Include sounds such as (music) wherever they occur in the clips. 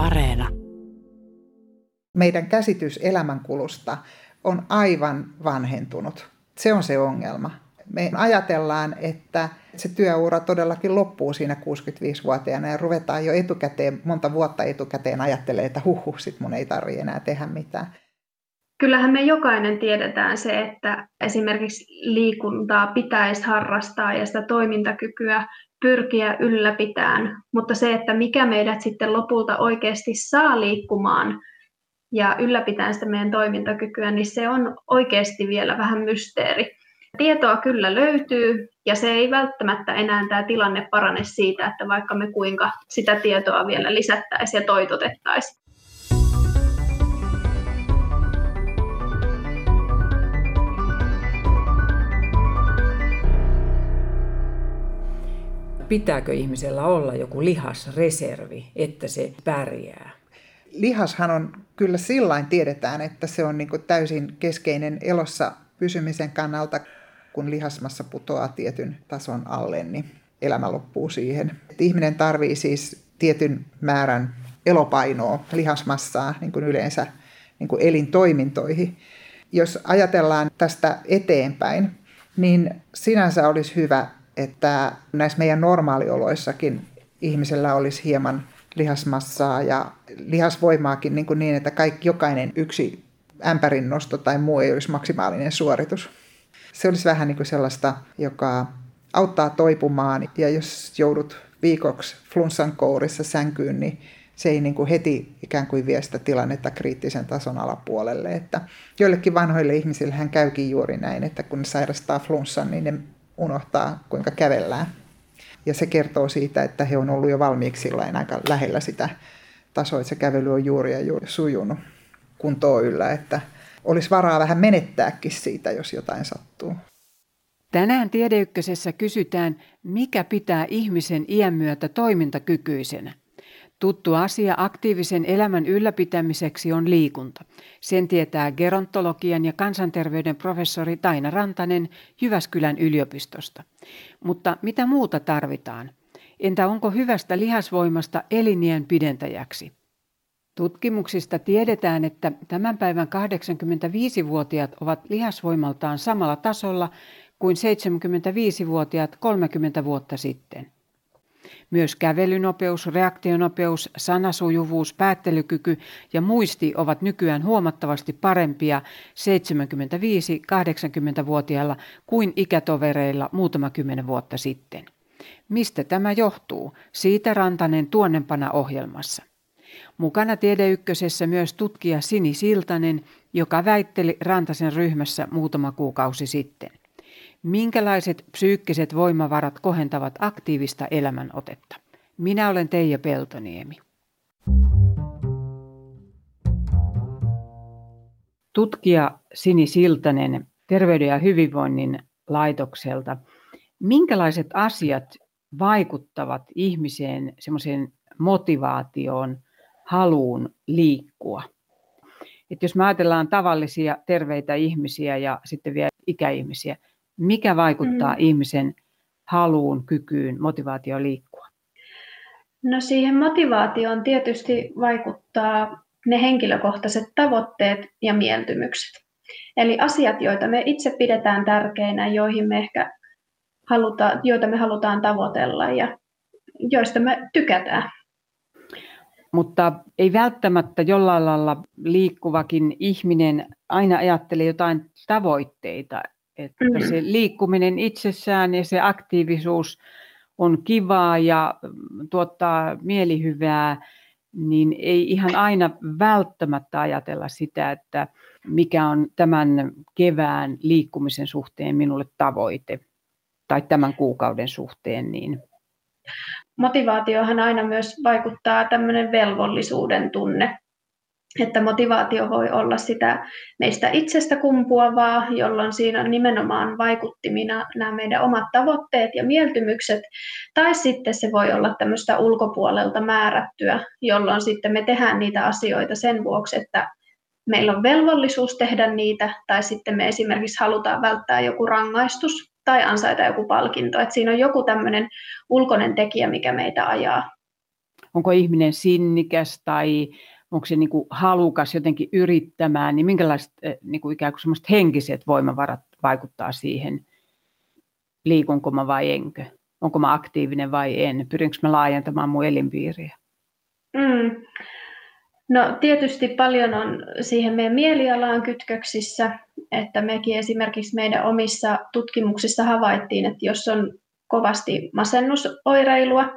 Areena. Meidän käsitys elämänkulusta on aivan vanhentunut. Se on se ongelma. Me ajatellaan, että se työura todellakin loppuu siinä 65-vuotiaana ja ruvetaan jo etukäteen, monta vuotta etukäteen ajattelemaan, että huhu, sit mun ei tarvitse enää tehdä mitään. Kyllähän me jokainen tiedetään se, että esimerkiksi liikuntaa pitäisi harrastaa ja sitä toimintakykyä pyrkiä ylläpitään, mutta se, että mikä meidät sitten lopulta oikeasti saa liikkumaan ja ylläpitään sitä meidän toimintakykyä, niin se on oikeasti vielä vähän mysteeri. Tietoa kyllä löytyy ja se ei välttämättä enää tämä tilanne parane siitä, että vaikka me kuinka sitä tietoa vielä lisättäisiin ja toitotettaisiin. Pitääkö ihmisellä olla joku lihasreservi, että se pärjää? Lihashan on kyllä sillain tiedetään, että se on niin täysin keskeinen elossa pysymisen kannalta. Kun lihasmassa putoaa tietyn tason alle, niin elämä loppuu siihen. Et ihminen tarvii siis tietyn määrän elopainoa, lihasmassaa niin kuin yleensä niin kuin elintoimintoihin. Jos ajatellaan tästä eteenpäin, niin sinänsä olisi hyvä että näissä meidän normaalioloissakin ihmisellä olisi hieman lihasmassaa ja lihasvoimaakin niin, kuin niin että kaikki, jokainen yksi ämpärin nosto tai muu ei olisi maksimaalinen suoritus. Se olisi vähän niin kuin sellaista, joka auttaa toipumaan ja jos joudut viikoksi flunssan kourissa sänkyyn, niin se ei niin kuin heti ikään kuin vie sitä tilannetta kriittisen tason alapuolelle. Että joillekin vanhoille ihmisille hän käykin juuri näin, että kun ne sairastaa flunssan, niin ne unohtaa, kuinka kävellään. Ja se kertoo siitä, että he on ollut jo valmiiksi aika lähellä sitä tasoa, että se kävely on juuri ja juuri sujunut kuntoon yllä, että olisi varaa vähän menettääkin siitä, jos jotain sattuu. Tänään Tiedeykkösessä kysytään, mikä pitää ihmisen iän myötä toimintakykyisenä. Tuttu asia aktiivisen elämän ylläpitämiseksi on liikunta. Sen tietää gerontologian ja kansanterveyden professori Taina Rantanen Jyväskylän yliopistosta. Mutta mitä muuta tarvitaan? Entä onko hyvästä lihasvoimasta elinien pidentäjäksi? Tutkimuksista tiedetään, että tämän päivän 85-vuotiaat ovat lihasvoimaltaan samalla tasolla kuin 75-vuotiaat 30 vuotta sitten – myös kävelynopeus, reaktionopeus, sanasujuvuus, päättelykyky ja muisti ovat nykyään huomattavasti parempia 75-80-vuotiailla kuin ikätovereilla muutama kymmenen vuotta sitten. Mistä tämä johtuu? Siitä Rantanen tuonnempana ohjelmassa. Mukana Tiedeykkösessä myös tutkija Sini Siltanen, joka väitteli Rantasen ryhmässä muutama kuukausi sitten. Minkälaiset psyykkiset voimavarat kohentavat aktiivista elämänotetta? Minä olen Teija Peltoniemi. Tutkija Sini Siltanen Terveyden ja hyvinvoinnin laitokselta. Minkälaiset asiat vaikuttavat ihmiseen semmoiseen motivaatioon, haluun liikkua? Et jos me ajatellaan tavallisia terveitä ihmisiä ja sitten vielä ikäihmisiä, mikä vaikuttaa mm. ihmisen haluun, kykyyn, motivaatioon liikkua? No siihen motivaatioon tietysti vaikuttaa ne henkilökohtaiset tavoitteet ja mieltymykset. Eli asiat, joita me itse pidetään tärkeinä, joihin me ehkä haluta, joita me halutaan tavoitella ja joista me tykätään. Mutta ei välttämättä jollain lailla liikkuvakin ihminen aina ajattele jotain tavoitteita. Että mm. se liikkuminen itsessään ja se aktiivisuus on kivaa ja tuottaa mielihyvää, niin ei ihan aina välttämättä ajatella sitä, että mikä on tämän kevään liikkumisen suhteen minulle tavoite tai tämän kuukauden suhteen. Niin. Motivaatiohan aina myös vaikuttaa tämmöinen velvollisuuden tunne että motivaatio voi olla sitä meistä itsestä kumpuavaa, jolloin siinä on nimenomaan vaikuttimina nämä meidän omat tavoitteet ja mieltymykset, tai sitten se voi olla tämmöistä ulkopuolelta määrättyä, jolloin sitten me tehdään niitä asioita sen vuoksi, että meillä on velvollisuus tehdä niitä, tai sitten me esimerkiksi halutaan välttää joku rangaistus tai ansaita joku palkinto. että siinä on joku tämmöinen ulkoinen tekijä, mikä meitä ajaa onko ihminen sinnikäs tai onko se niin kuin halukas jotenkin yrittämään, niin minkälaiset eh, niin kuin ikään kuin henkiset voimavarat vaikuttaa siihen, liikunko mä vai enkö, onko mä aktiivinen vai en, pyrinkö mä laajentamaan mun elinpiiriä. Mm. No tietysti paljon on siihen meidän mielialaan kytköksissä, että mekin esimerkiksi meidän omissa tutkimuksissa havaittiin, että jos on kovasti masennusoireilua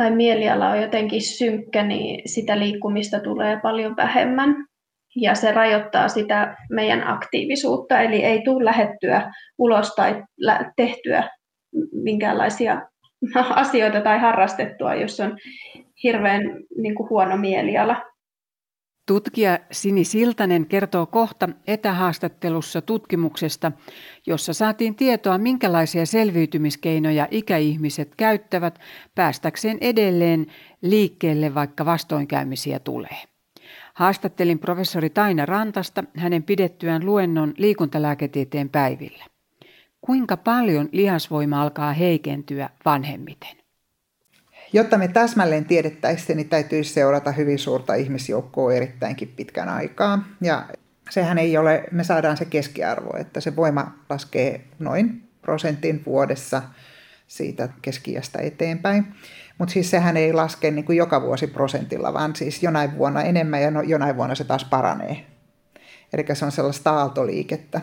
tai mieliala on jotenkin synkkä, niin sitä liikkumista tulee paljon vähemmän ja se rajoittaa sitä meidän aktiivisuutta, eli ei tule lähettyä ulos tai tehtyä minkäänlaisia (laughs) asioita tai harrastettua, jos on hirveän niin kuin huono mieliala. Tutkija Sini Siltanen kertoo kohta etähaastattelussa tutkimuksesta, jossa saatiin tietoa, minkälaisia selviytymiskeinoja ikäihmiset käyttävät päästäkseen edelleen liikkeelle, vaikka vastoinkäymisiä tulee. Haastattelin professori Taina Rantasta hänen pidettyään luennon liikuntalääketieteen päivillä. Kuinka paljon lihasvoima alkaa heikentyä vanhemmiten? Jotta me täsmälleen tiedettäisiin, niin täytyisi seurata hyvin suurta ihmisjoukkoa erittäinkin pitkän aikaa. Ja sehän ei ole, me saadaan se keskiarvo, että se voima laskee noin prosentin vuodessa siitä keskiästä eteenpäin. Mutta siis sehän ei laske niin kuin joka vuosi prosentilla, vaan siis jonain vuonna enemmän ja no, jonain vuonna se taas paranee. Eli se on sellaista aaltoliikettä.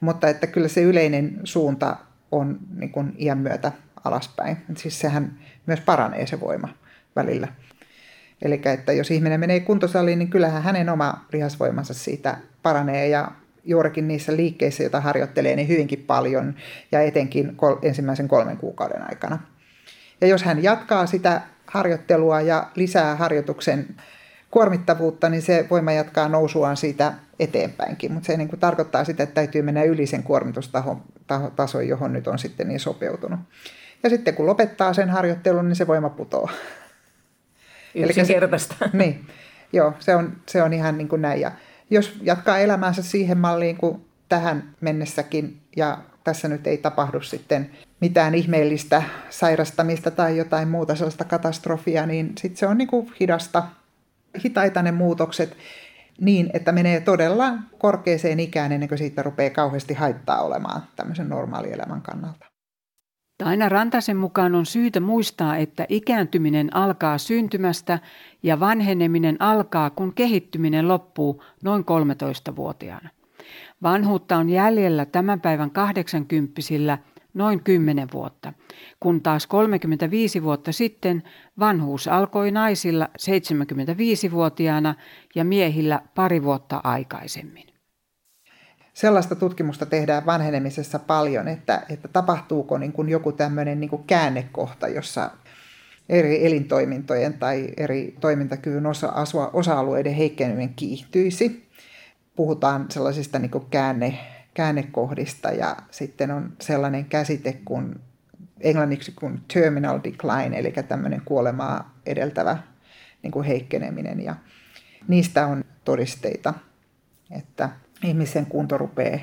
Mutta että kyllä se yleinen suunta on niin kuin iän myötä alaspäin. Siis sehän myös paranee se voima välillä. Eli että jos ihminen menee kuntosaliin, niin kyllähän hänen oma lihasvoimansa siitä paranee ja juurikin niissä liikkeissä, joita harjoittelee, niin hyvinkin paljon ja etenkin ensimmäisen kolmen kuukauden aikana. Ja jos hän jatkaa sitä harjoittelua ja lisää harjoituksen kuormittavuutta, niin se voima jatkaa nousuaan siitä eteenpäinkin. Mutta se niin kuin tarkoittaa sitä, että täytyy mennä yli sen kuormitustason, johon nyt on sitten niin sopeutunut. Ja sitten kun lopettaa sen harjoittelun, niin se voima putoaa. Yksinkertaista. Se, (laughs) niin, joo, se on, se on ihan niin kuin näin. Ja jos jatkaa elämänsä siihen malliin kuin tähän mennessäkin, ja tässä nyt ei tapahdu sitten mitään ihmeellistä sairastamista tai jotain muuta sellaista katastrofia, niin sitten se on niin kuin hidasta, hitaita ne muutokset niin, että menee todella korkeaseen ikään ennen kuin siitä rupeaa kauheasti haittaa olemaan tämmöisen normaalielämän kannalta. Taina Rantasen mukaan on syytä muistaa, että ikääntyminen alkaa syntymästä ja vanheneminen alkaa, kun kehittyminen loppuu noin 13-vuotiaana. Vanhuutta on jäljellä tämän päivän 80 noin 10 vuotta, kun taas 35 vuotta sitten vanhuus alkoi naisilla 75-vuotiaana ja miehillä pari vuotta aikaisemmin sellaista tutkimusta tehdään vanhenemisessa paljon, että, että tapahtuuko niin kuin joku tämmöinen niin kuin käännekohta, jossa eri elintoimintojen tai eri toimintakyvyn osa, osa-alueiden heikkeneminen kiihtyisi. Puhutaan sellaisista niin kuin käänne, käännekohdista ja sitten on sellainen käsite kuin englanniksi kuin terminal decline, eli tämmöinen kuolemaa edeltävä niin kuin heikkeneminen. Ja niistä on todisteita, että ihmisen kunto rupeaa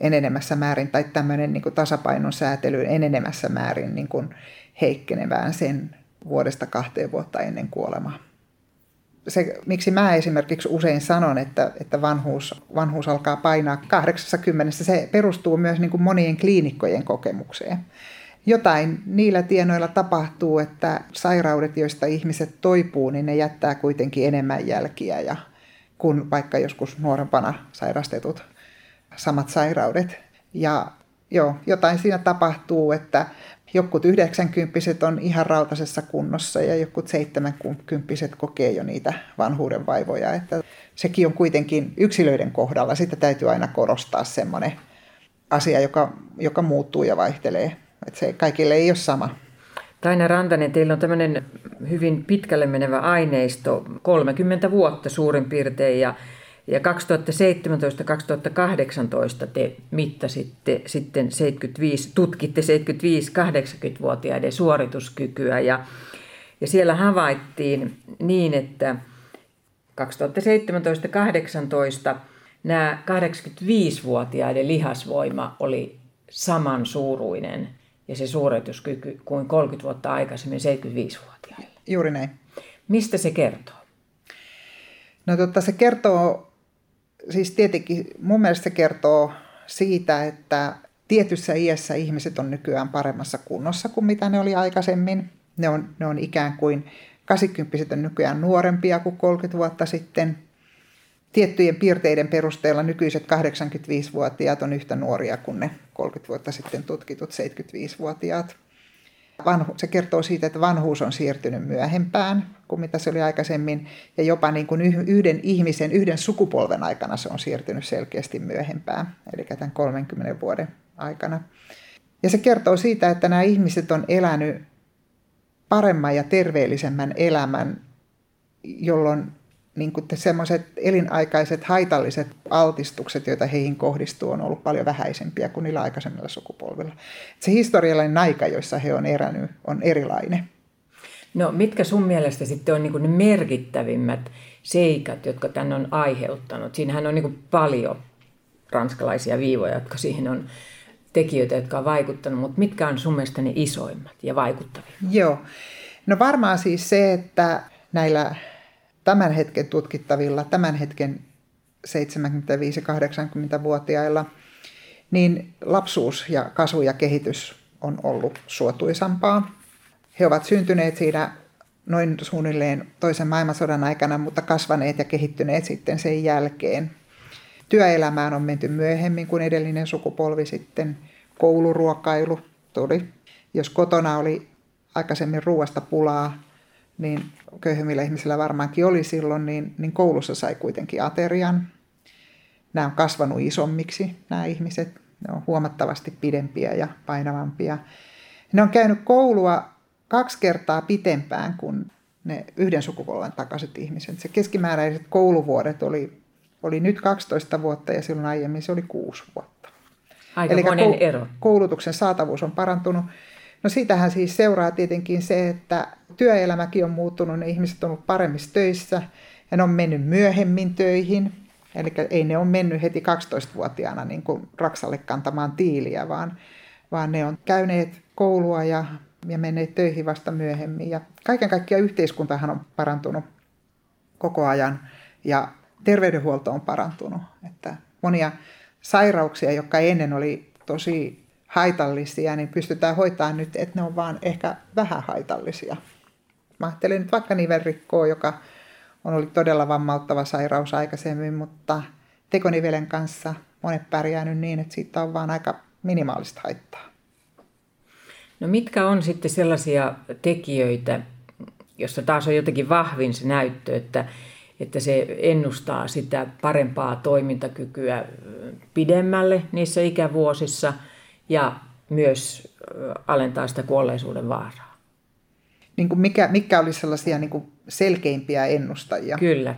enenemässä määrin, tai tämmöinen niin tasapainon säätely enenemässä määrin niin kuin heikkenevään sen vuodesta kahteen vuotta ennen kuolemaa. Se, miksi mä esimerkiksi usein sanon, että, että vanhuus, vanhuus alkaa painaa 80, se perustuu myös niin kuin monien kliinikkojen kokemukseen. Jotain niillä tienoilla tapahtuu, että sairaudet, joista ihmiset toipuu, niin ne jättää kuitenkin enemmän jälkiä ja kuin vaikka joskus nuorempana sairastetut samat sairaudet. Ja joo, jotain siinä tapahtuu, että jokut 90 on ihan rautasessa kunnossa ja jokut 70 kokee jo niitä vanhuuden vaivoja. Että sekin on kuitenkin yksilöiden kohdalla. Sitä täytyy aina korostaa semmoinen asia, joka, joka muuttuu ja vaihtelee. Että se kaikille ei ole sama. Taina Rantanen, teillä on tämmöinen hyvin pitkälle menevä aineisto, 30 vuotta suurin piirtein, ja, ja 2017-2018 te mittasitte sitten 75, tutkitte 75-80-vuotiaiden suorituskykyä, ja, ja siellä havaittiin niin, että 2017-2018 nämä 85-vuotiaiden lihasvoima oli samansuuruinen – ja se suorituskyky kuin 30 vuotta aikaisemmin 75-vuotiailla. Juuri näin. Mistä se kertoo? No totta, se kertoo, siis tietenkin mun mielestä se kertoo siitä, että tietyssä iässä ihmiset on nykyään paremmassa kunnossa kuin mitä ne oli aikaisemmin. Ne on, ne on ikään kuin 80 on nykyään nuorempia kuin 30 vuotta sitten. Tiettyjen piirteiden perusteella nykyiset 85-vuotiaat on yhtä nuoria kuin ne 30 vuotta sitten tutkitut 75-vuotiaat. Vanhu, se kertoo siitä, että vanhuus on siirtynyt myöhempään kuin mitä se oli aikaisemmin. Ja jopa niin kuin yhden ihmisen, yhden sukupolven aikana se on siirtynyt selkeästi myöhempään, eli tämän 30 vuoden aikana. Ja se kertoo siitä, että nämä ihmiset on elänyt paremman ja terveellisemmän elämän, jolloin niin semmoiset elinaikaiset haitalliset altistukset, joita heihin kohdistuu, on ollut paljon vähäisempiä kuin niillä aikaisemmilla sukupolvilla. Se historiallinen aika, jossa he on elänyt, on erilainen. No mitkä sun mielestä sitten on niin ne merkittävimmät seikat, jotka tänne on aiheuttanut? Siinähän on niin paljon ranskalaisia viivoja, jotka siihen on tekijöitä, jotka on vaikuttanut, mutta mitkä on sun mielestä ne isoimmat ja vaikuttavimmat? Joo, no varmaan siis se, että näillä tämän hetken tutkittavilla, tämän hetken 75-80-vuotiailla, niin lapsuus ja kasvu ja kehitys on ollut suotuisampaa. He ovat syntyneet siinä noin suunnilleen toisen maailmansodan aikana, mutta kasvaneet ja kehittyneet sitten sen jälkeen. Työelämään on menty myöhemmin kuin edellinen sukupolvi sitten. Kouluruokailu tuli. Jos kotona oli aikaisemmin ruoasta pulaa, niin köyhemmillä ihmisillä varmaankin oli silloin, niin, niin koulussa sai kuitenkin aterian. Nämä on kasvanut isommiksi, nämä ihmiset. Ne on huomattavasti pidempiä ja painavampia. Ne on käynyt koulua kaksi kertaa pitempään kuin ne yhden sukupolven takaiset ihmiset. Se keskimääräiset kouluvuodet oli, oli nyt 12 vuotta ja silloin aiemmin se oli 6 vuotta. Aika Eli monen ero. koulutuksen saatavuus on parantunut. No siitähän siis seuraa tietenkin se, että työelämäkin on muuttunut, ne ihmiset on ollut paremmissa töissä ja ne on mennyt myöhemmin töihin. Eli ei ne ole mennyt heti 12-vuotiaana niin kuin Raksalle kantamaan tiiliä, vaan, vaan ne on käyneet koulua ja, ja menneet töihin vasta myöhemmin. Ja kaiken kaikkiaan yhteiskuntahan on parantunut koko ajan ja terveydenhuolto on parantunut. Että monia sairauksia, jotka ennen oli tosi haitallisia, niin pystytään hoitamaan nyt, että ne on vaan ehkä vähän haitallisia. Mä ajattelen nyt vaikka nivelrikkoa, joka on ollut todella vammauttava sairaus aikaisemmin, mutta tekonivelen kanssa monet pärjäänyt niin, että siitä on vaan aika minimaalista haittaa. No mitkä on sitten sellaisia tekijöitä, jossa taas on jotenkin vahvin se näyttö, että, että se ennustaa sitä parempaa toimintakykyä pidemmälle niissä ikävuosissa – ja myös alentaa sitä kuolleisuuden vaaraa. Niin kuin mikä, mikä olisi sellaisia niin kuin selkeimpiä ennustajia? Kyllä.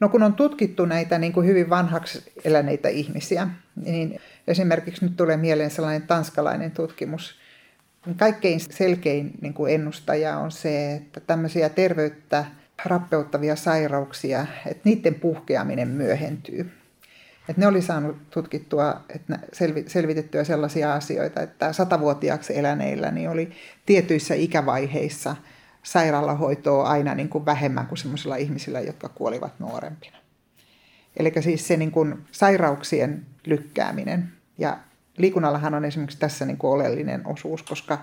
No kun on tutkittu näitä niin kuin hyvin vanhaksi eläneitä ihmisiä, niin esimerkiksi nyt tulee mieleen sellainen tanskalainen tutkimus. Kaikkein selkein niin kuin ennustaja on se, että tämmöisiä terveyttä rappeuttavia sairauksia, että niiden puhkeaminen myöhentyy. Että ne oli saanut tutkittua, että selvitettyä sellaisia asioita, että satavuotiaaksi eläneillä niin oli tietyissä ikävaiheissa sairaalahoitoa aina niin kuin vähemmän kuin sellaisilla ihmisillä, jotka kuolivat nuorempina. Eli siis se niin kuin sairauksien lykkääminen. Ja liikunnallahan on esimerkiksi tässä niin kuin oleellinen osuus, koska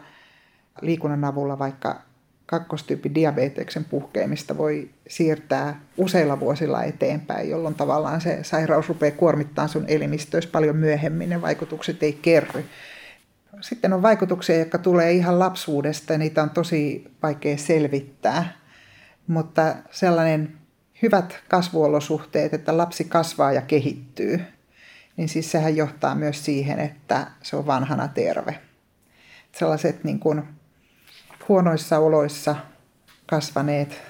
liikunnan avulla vaikka kakkostyyppi diabeteksen puhkeamista voi siirtää useilla vuosilla eteenpäin, jolloin tavallaan se sairaus rupeaa kuormittamaan sun elimistöistä paljon myöhemmin, ne vaikutukset ei kerry. Sitten on vaikutuksia, jotka tulee ihan lapsuudesta ja niitä on tosi vaikea selvittää, mutta sellainen hyvät kasvuolosuhteet, että lapsi kasvaa ja kehittyy, niin siis sehän johtaa myös siihen, että se on vanhana terve. Sellaiset niin kuin huonoissa oloissa kasvaneet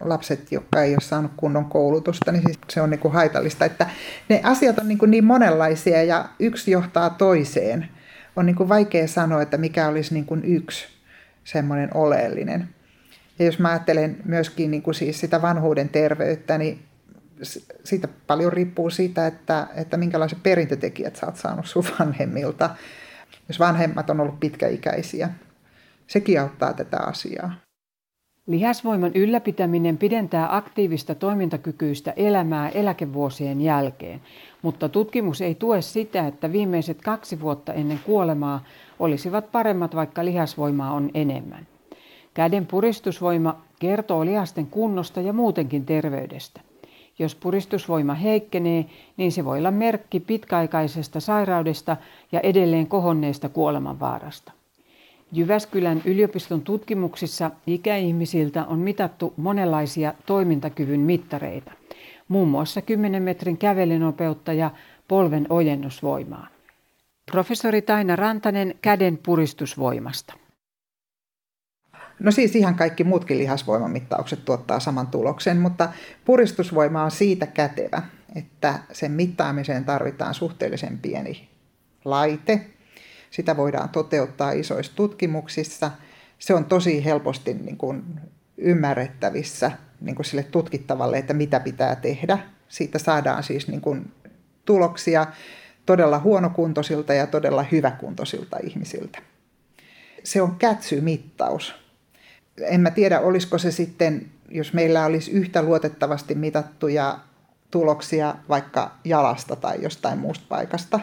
lapset, jotka ei ole saanut kunnon koulutusta, niin siis se on niin kuin haitallista. Että ne asiat on niin, kuin niin monenlaisia ja yksi johtaa toiseen. On niin kuin vaikea sanoa, että mikä olisi niin kuin yksi semmoinen oleellinen. Ja jos mä ajattelen myöskin niin kuin siis sitä vanhuuden terveyttä, niin siitä paljon riippuu siitä, että, että minkälaiset perintötekijät sä oot saanut sun vanhemmilta. Jos vanhemmat on ollut pitkäikäisiä, sekin auttaa tätä asiaa. Lihasvoiman ylläpitäminen pidentää aktiivista toimintakykyistä elämää eläkevuosien jälkeen, mutta tutkimus ei tue sitä, että viimeiset kaksi vuotta ennen kuolemaa olisivat paremmat, vaikka lihasvoimaa on enemmän. Käden puristusvoima kertoo lihasten kunnosta ja muutenkin terveydestä. Jos puristusvoima heikkenee, niin se voi olla merkki pitkäaikaisesta sairaudesta ja edelleen kohonneesta kuolemanvaarasta. Jyväskylän yliopiston tutkimuksissa ikäihmisiltä on mitattu monenlaisia toimintakyvyn mittareita, muun muassa 10 metrin kävelynopeutta ja polven ojennusvoimaa. Professori Taina Rantanen käden puristusvoimasta. No siis ihan kaikki muutkin lihasvoimamittaukset tuottaa saman tuloksen, mutta puristusvoima on siitä kätevä, että sen mittaamiseen tarvitaan suhteellisen pieni laite. Sitä voidaan toteuttaa isoissa tutkimuksissa. Se on tosi helposti niin kuin ymmärrettävissä niin kuin sille tutkittavalle, että mitä pitää tehdä. Siitä saadaan siis niin kuin tuloksia todella huonokuntoisilta ja todella hyväkuntoisilta ihmisiltä. Se on kätsymittaus en mä tiedä, olisiko se sitten, jos meillä olisi yhtä luotettavasti mitattuja tuloksia vaikka jalasta tai jostain muusta paikasta,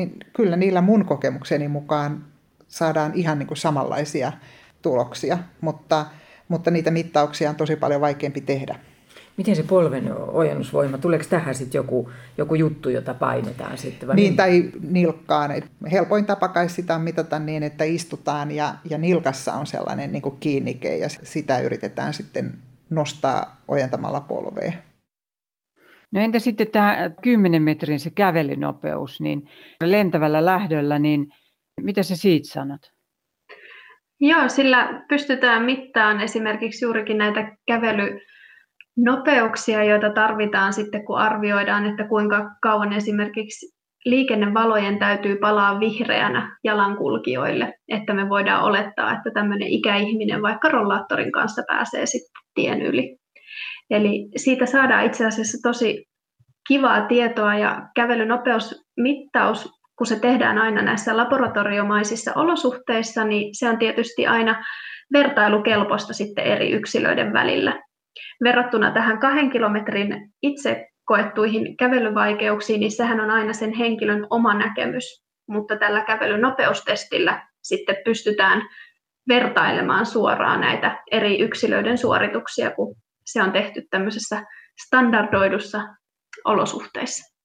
niin kyllä niillä mun kokemukseni mukaan saadaan ihan niin kuin samanlaisia tuloksia, mutta, mutta niitä mittauksia on tosi paljon vaikeampi tehdä. Miten se polven ojennusvoima, tuleeko tähän sitten joku, joku juttu, jota painetaan sitten? Vai niin, niin, tai nilkkaan. Helpoin tapa kai sitä mitata niin, että istutaan ja, ja nilkassa on sellainen niin kiinnike ja sitä yritetään sitten nostaa ojentamalla polvea. No entä sitten tämä 10 metrin se kävelynopeus, niin lentävällä lähdöllä, niin mitä sä siitä sanot? Joo, sillä pystytään mittaamaan esimerkiksi juurikin näitä kävely nopeuksia, joita tarvitaan sitten, kun arvioidaan, että kuinka kauan esimerkiksi liikennevalojen täytyy palaa vihreänä jalankulkijoille, että me voidaan olettaa, että tämmöinen ikäihminen vaikka rollaattorin kanssa pääsee sitten tien yli. Eli siitä saadaan itse asiassa tosi kivaa tietoa ja kävelynopeusmittaus, kun se tehdään aina näissä laboratoriomaisissa olosuhteissa, niin se on tietysti aina vertailukelpoista sitten eri yksilöiden välillä verrattuna tähän kahden kilometrin itse koettuihin kävelyvaikeuksiin, niin sehän on aina sen henkilön oma näkemys. Mutta tällä kävelynopeustestillä sitten pystytään vertailemaan suoraan näitä eri yksilöiden suorituksia, kun se on tehty tämmöisessä standardoidussa olosuhteissa.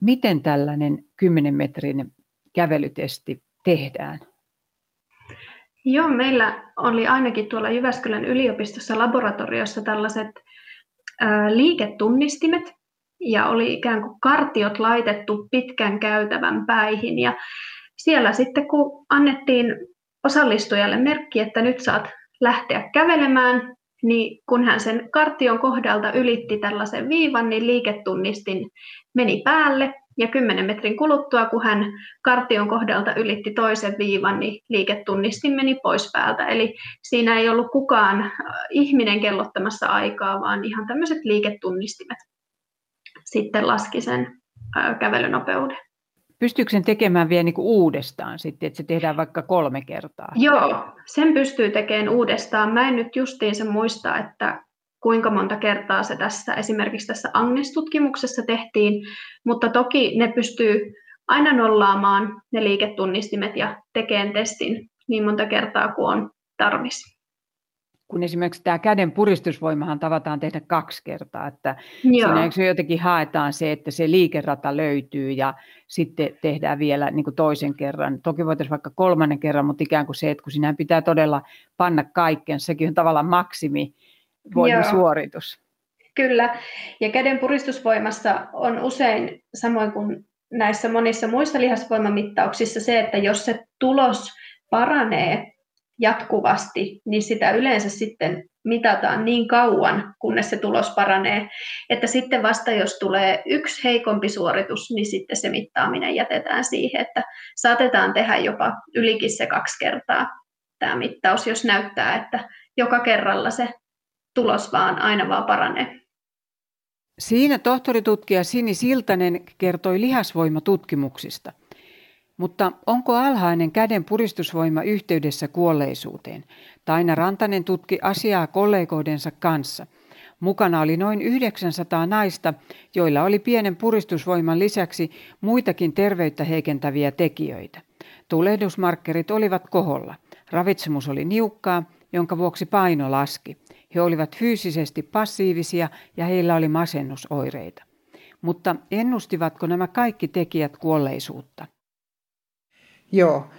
Miten tällainen 10 metrin kävelytesti tehdään? Joo, meillä oli ainakin tuolla Jyväskylän yliopistossa laboratoriossa tällaiset liiketunnistimet, ja oli ikään kuin kartiot laitettu pitkän käytävän päihin, ja siellä sitten kun annettiin osallistujalle merkki, että nyt saat lähteä kävelemään, niin kun hän sen kartion kohdalta ylitti tällaisen viivan, niin liiketunnistin meni päälle ja 10 metrin kuluttua, kun hän kartion kohdalta ylitti toisen viivan, niin liiketunnistin meni pois päältä. Eli siinä ei ollut kukaan äh, ihminen kellottamassa aikaa, vaan ihan tämmöiset liiketunnistimet sitten laski sen äh, kävelynopeuden. Pystyykö sen tekemään vielä niin uudestaan sitten, että se tehdään vaikka kolme kertaa? Joo, sen pystyy tekemään uudestaan. Mä en nyt justiinsa muista, että kuinka monta kertaa se tässä esimerkiksi tässä Agnes-tutkimuksessa tehtiin, mutta toki ne pystyy aina nollaamaan ne liiketunnistimet ja tekemään testin niin monta kertaa kuin on tarvis. Kun esimerkiksi tämä käden puristusvoimahan tavataan tehdä kaksi kertaa, että Joo. siinä eikö jotenkin haetaan se, että se liikerata löytyy ja sitten tehdään vielä niin kuin toisen kerran. Toki voitaisiin vaikka kolmannen kerran, mutta ikään kuin se, että kun sinä pitää todella panna kaiken, sekin on tavallaan maksimi, voimasuoritus. Kyllä, ja käden puristusvoimassa on usein, samoin kuin näissä monissa muissa lihasvoimamittauksissa, se, että jos se tulos paranee jatkuvasti, niin sitä yleensä sitten mitataan niin kauan, kunnes se tulos paranee, että sitten vasta jos tulee yksi heikompi suoritus, niin sitten se mittaaminen jätetään siihen, että saatetaan tehdä jopa ylikin se kaksi kertaa tämä mittaus, jos näyttää, että joka kerralla se tulos vaan aina vaan paranee. Siinä tohtoritutkija Sini Siltanen kertoi lihasvoimatutkimuksista. Mutta onko alhainen käden puristusvoima yhteydessä kuolleisuuteen? Taina Rantanen tutki asiaa kollegoidensa kanssa. Mukana oli noin 900 naista, joilla oli pienen puristusvoiman lisäksi muitakin terveyttä heikentäviä tekijöitä. Tulehdusmarkkerit olivat koholla. Ravitsemus oli niukkaa, jonka vuoksi paino laski. He olivat fyysisesti passiivisia ja heillä oli masennusoireita. Mutta ennustivatko nämä kaikki tekijät kuolleisuutta? Joo,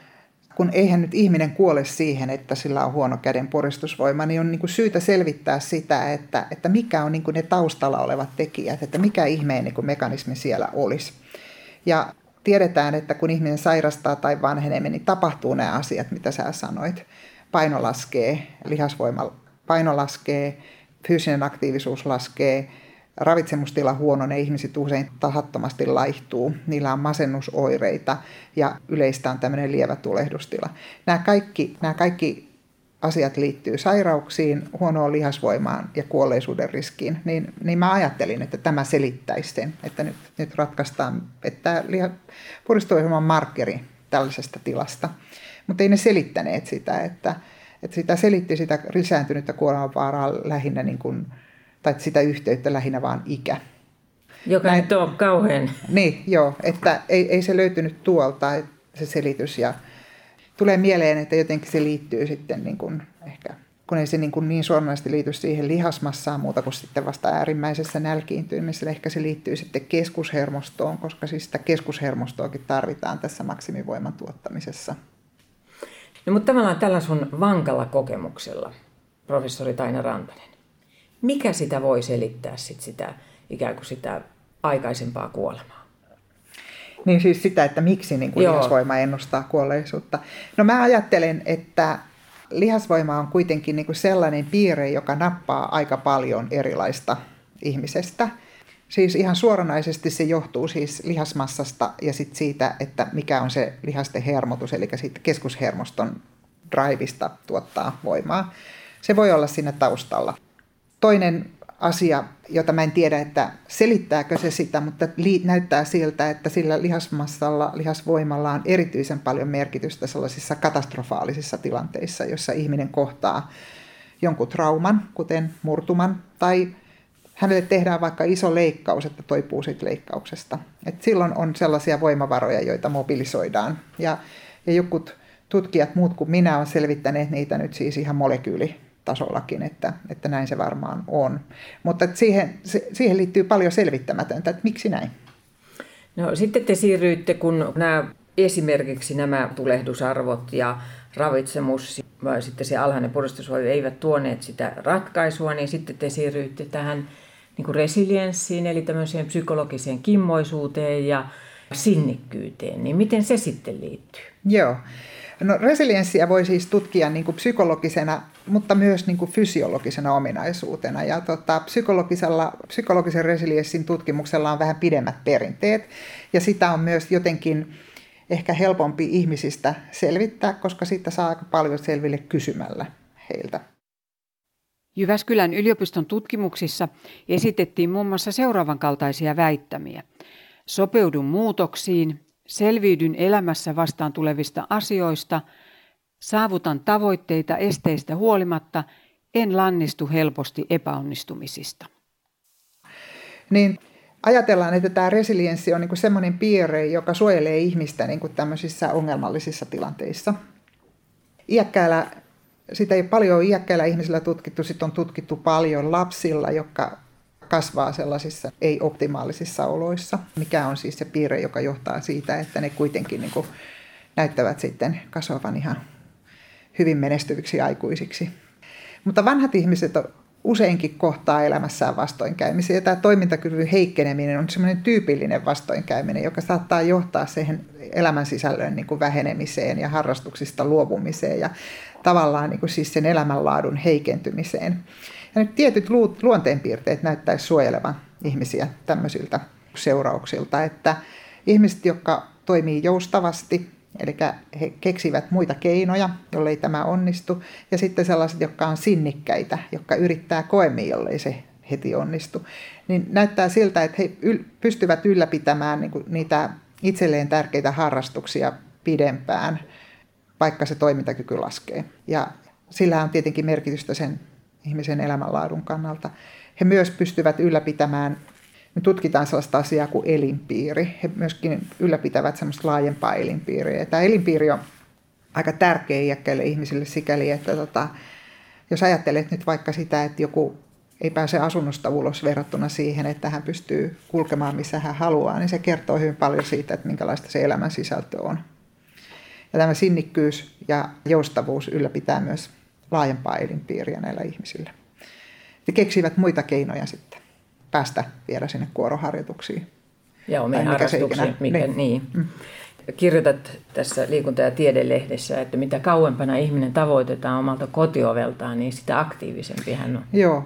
kun eihän nyt ihminen kuole siihen, että sillä on huono käden puristusvoima, niin on niin kuin syytä selvittää sitä, että, että mikä on niin kuin ne taustalla olevat tekijät, että mikä ihmeen niin kuin mekanismi siellä olisi. Ja tiedetään, että kun ihminen sairastaa tai vanhenee, niin tapahtuu nämä asiat, mitä sä sanoit. Paino laskee, lihasvoima paino laskee, fyysinen aktiivisuus laskee, ravitsemustila huononee, ihmiset usein tahattomasti laihtuu, niillä on masennusoireita ja yleistä on tämmöinen lievä tulehdustila. Nämä kaikki, nämä kaikki asiat liittyy sairauksiin, huonoon lihasvoimaan ja kuolleisuuden riskiin, niin, niin mä ajattelin, että tämä selittäisi sen, että nyt, nyt ratkaistaan, että on markkeri tällaisesta tilasta. Mutta ei ne selittäneet sitä, että, että sitä selitti sitä lisääntynyttä kuolemanvaaraa lähinnä niin kuin, tai sitä yhteyttä lähinnä vaan ikä. Joka Näin, nyt on kauhean. Niin, joo, että ei, ei se löytynyt tuolta se selitys ja tulee mieleen, että jotenkin se liittyy sitten niin kuin ehkä, kun ei se niin, kuin niin suoranaisesti liity siihen lihasmassaan muuta kuin sitten vasta äärimmäisessä nälkiintymisessä. Ehkä se liittyy sitten keskushermostoon, koska siis sitä keskushermostoakin tarvitaan tässä maksimivoiman tuottamisessa. No, mutta tavallaan tällä sun vankalla kokemuksella, professori Taina Rantanen, mikä sitä voi selittää sit sitä ikään kuin sitä aikaisempaa kuolemaa? Niin siis sitä, että miksi niin kuin lihasvoima ennustaa kuolleisuutta. No mä ajattelen, että lihasvoima on kuitenkin niin kuin sellainen piirre, joka nappaa aika paljon erilaista ihmisestä. Siis ihan suoranaisesti se johtuu siis lihasmassasta ja sit siitä, että mikä on se lihasten hermotus, eli siitä keskushermoston drivista tuottaa voimaa. Se voi olla siinä taustalla. Toinen asia, jota mä en tiedä, että selittääkö se sitä, mutta näyttää siltä, että sillä lihasmassalla, lihasvoimalla on erityisen paljon merkitystä sellaisissa katastrofaalisissa tilanteissa, jossa ihminen kohtaa jonkun trauman, kuten murtuman, tai hänelle tehdään vaikka iso leikkaus, että toipuu siitä leikkauksesta. Et silloin on sellaisia voimavaroja, joita mobilisoidaan. Ja, ja jokut tutkijat, muut kuin minä, on selvittäneet niitä nyt siis ihan molekyyli tasollakin, että, että näin se varmaan on. Mutta siihen, se, siihen liittyy paljon selvittämätöntä, että miksi näin? No sitten te siirryitte, kun nämä esimerkiksi nämä tulehdusarvot ja ravitsemus, vai sitten se alhainen puristusvoima eivät tuoneet sitä ratkaisua, niin sitten te siirryitte tähän niin kuin resilienssiin, eli tämmöiseen psykologiseen kimmoisuuteen ja sinnikkyyteen. Niin miten se sitten liittyy? Joo. No resilienssiä voi siis tutkia niin kuin psykologisena, mutta myös niin kuin fysiologisena ominaisuutena. Ja tota, psykologisella, psykologisen resilienssin tutkimuksella on vähän pidemmät perinteet. Ja sitä on myös jotenkin ehkä helpompi ihmisistä selvittää, koska siitä saa aika paljon selville kysymällä heiltä. Jyväskylän yliopiston tutkimuksissa esitettiin muun muassa seuraavan kaltaisia väittämiä. Sopeudun muutoksiin, selviydyn elämässä vastaan tulevista asioista, saavutan tavoitteita esteistä huolimatta, en lannistu helposti epäonnistumisista. Niin ajatellaan, että tämä resilienssi on niin semmoinen piirre, joka suojelee ihmistä niin kuin tämmöisissä ongelmallisissa tilanteissa. Iäkkäillä, sitä ei paljon iäkkäillä ihmisillä tutkittu, sitten on tutkittu paljon lapsilla, jotka kasvaa sellaisissa ei-optimaalisissa oloissa, mikä on siis se piirre, joka johtaa siitä, että ne kuitenkin niin kuin näyttävät sitten kasvavan ihan hyvin menestyviksi aikuisiksi. Mutta vanhat ihmiset useinkin kohtaa elämässään vastoinkäymisiä. Ja tämä toimintakyvyn heikkeneminen on semmoinen tyypillinen vastoinkäyminen, joka saattaa johtaa siihen elämän sisällön niin kuin vähenemiseen ja harrastuksista luopumiseen ja tavallaan niin kuin siis sen elämänlaadun heikentymiseen. Ja nyt tietyt luonteenpiirteet näyttäisi suojelevan ihmisiä tämmöisiltä seurauksilta, että ihmiset, jotka toimii joustavasti, eli he keksivät muita keinoja, jollei tämä onnistu, ja sitten sellaiset, jotka on sinnikkäitä, jotka yrittää koemia, jollei se heti onnistu, niin näyttää siltä, että he pystyvät ylläpitämään niin niitä itselleen tärkeitä harrastuksia pidempään, vaikka se toimintakyky laskee. Ja sillä on tietenkin merkitystä sen ihmisen elämänlaadun kannalta. He myös pystyvät ylläpitämään, me tutkitaan sellaista asiaa kuin elinpiiri. He myöskin ylläpitävät semmoista laajempaa elinpiiriä. Ja tämä elinpiiri on aika tärkeä iäkkäille ihmisille sikäli, että tota, jos ajattelet nyt vaikka sitä, että joku ei pääse asunnosta ulos verrattuna siihen, että hän pystyy kulkemaan missä hän haluaa, niin se kertoo hyvin paljon siitä, että minkälaista se elämän sisältö on. Ja tämä sinnikkyys ja joustavuus ylläpitää myös laajempaa elinpiiriä näillä ihmisillä. He keksivät muita keinoja sitten päästä vielä sinne kuoroharjoituksiin. Ja omiin harrastuksiin. Mikä, niin. niin. Mm. Kirjoitat tässä liikunta- ja tiedelehdessä, että mitä kauempana ihminen tavoitetaan omalta kotioveltaan, niin sitä aktiivisempi hän on. Joo,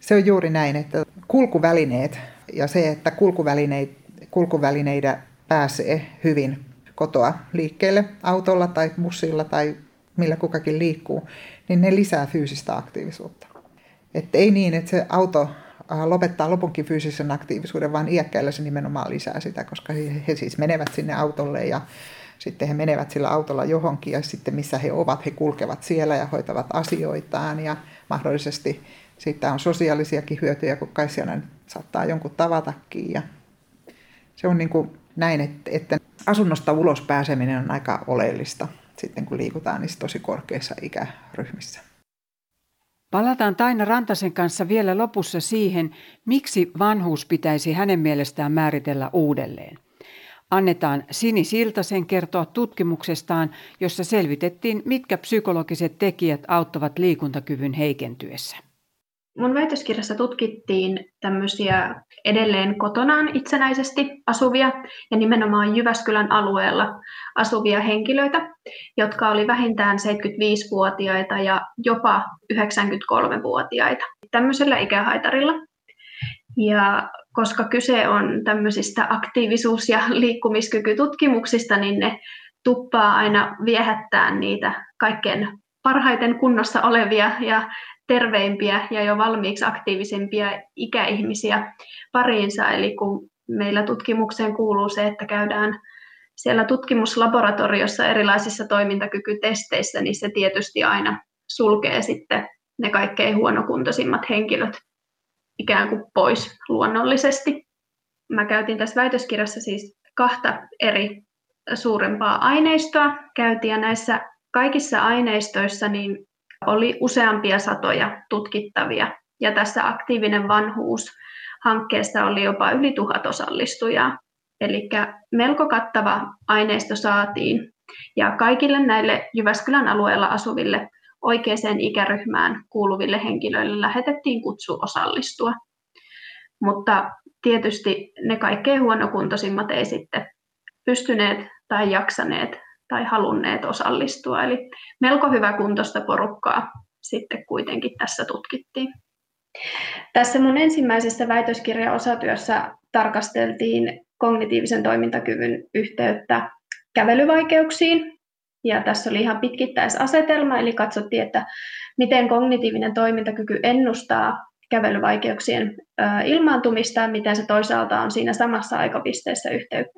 se on juuri näin, että kulkuvälineet ja se, että kulkuvälineitä, kulkuvälineitä pääsee hyvin kotoa liikkeelle autolla tai bussilla tai millä kukakin liikkuu, niin ne lisää fyysistä aktiivisuutta. Että ei niin, että se auto lopettaa lopunkin fyysisen aktiivisuuden, vaan iäkkäillä se nimenomaan lisää sitä, koska he, he siis menevät sinne autolle ja sitten he menevät sillä autolla johonkin ja sitten missä he ovat, he kulkevat siellä ja hoitavat asioitaan ja mahdollisesti siitä on sosiaalisiakin hyötyjä, kun kai siellä saattaa jonkun tavatakin. Ja se on niin kuin näin, että, että asunnosta ulos pääseminen on aika oleellista sitten, kun liikutaan niissä tosi korkeissa ikäryhmissä. Palataan Taina Rantasen kanssa vielä lopussa siihen, miksi vanhuus pitäisi hänen mielestään määritellä uudelleen. Annetaan Sini Siltasen kertoa tutkimuksestaan, jossa selvitettiin, mitkä psykologiset tekijät auttavat liikuntakyvyn heikentyessä. Mun väitöskirjassa tutkittiin tämmöisiä edelleen kotonaan itsenäisesti asuvia ja nimenomaan Jyväskylän alueella asuvia henkilöitä, jotka oli vähintään 75-vuotiaita ja jopa 93-vuotiaita tämmöisellä ikähaitarilla. Ja koska kyse on tämmöisistä aktiivisuus- ja liikkumiskykytutkimuksista, niin ne tuppaa aina viehättää niitä kaikkein parhaiten kunnossa olevia ja terveimpiä ja jo valmiiksi aktiivisempia ikäihmisiä pariinsa. Eli kun meillä tutkimukseen kuuluu se, että käydään siellä tutkimuslaboratoriossa erilaisissa toimintakykytesteissä, niin se tietysti aina sulkee sitten ne kaikkein huonokuntoisimmat henkilöt ikään kuin pois luonnollisesti. Mä käytin tässä väitöskirjassa siis kahta eri suurempaa aineistoa. Käytiin ja näissä kaikissa aineistoissa niin oli useampia satoja tutkittavia. Ja tässä aktiivinen vanhuus hankkeessa oli jopa yli tuhat osallistujaa. Eli melko kattava aineisto saatiin. Ja kaikille näille Jyväskylän alueella asuville oikeaan ikäryhmään kuuluville henkilöille lähetettiin kutsu osallistua. Mutta tietysti ne kaikkein huonokuntoisimmat ei sitten pystyneet tai jaksaneet tai halunneet osallistua. Eli melko hyvä kuntoista porukkaa sitten kuitenkin tässä tutkittiin. Tässä mun ensimmäisessä väitöskirja-osatyössä tarkasteltiin kognitiivisen toimintakyvyn yhteyttä kävelyvaikeuksiin. Ja tässä oli ihan pitkittäisasetelma, eli katsottiin, että miten kognitiivinen toimintakyky ennustaa kävelyvaikeuksien ilmaantumista ja miten se toisaalta on siinä samassa aikapisteessä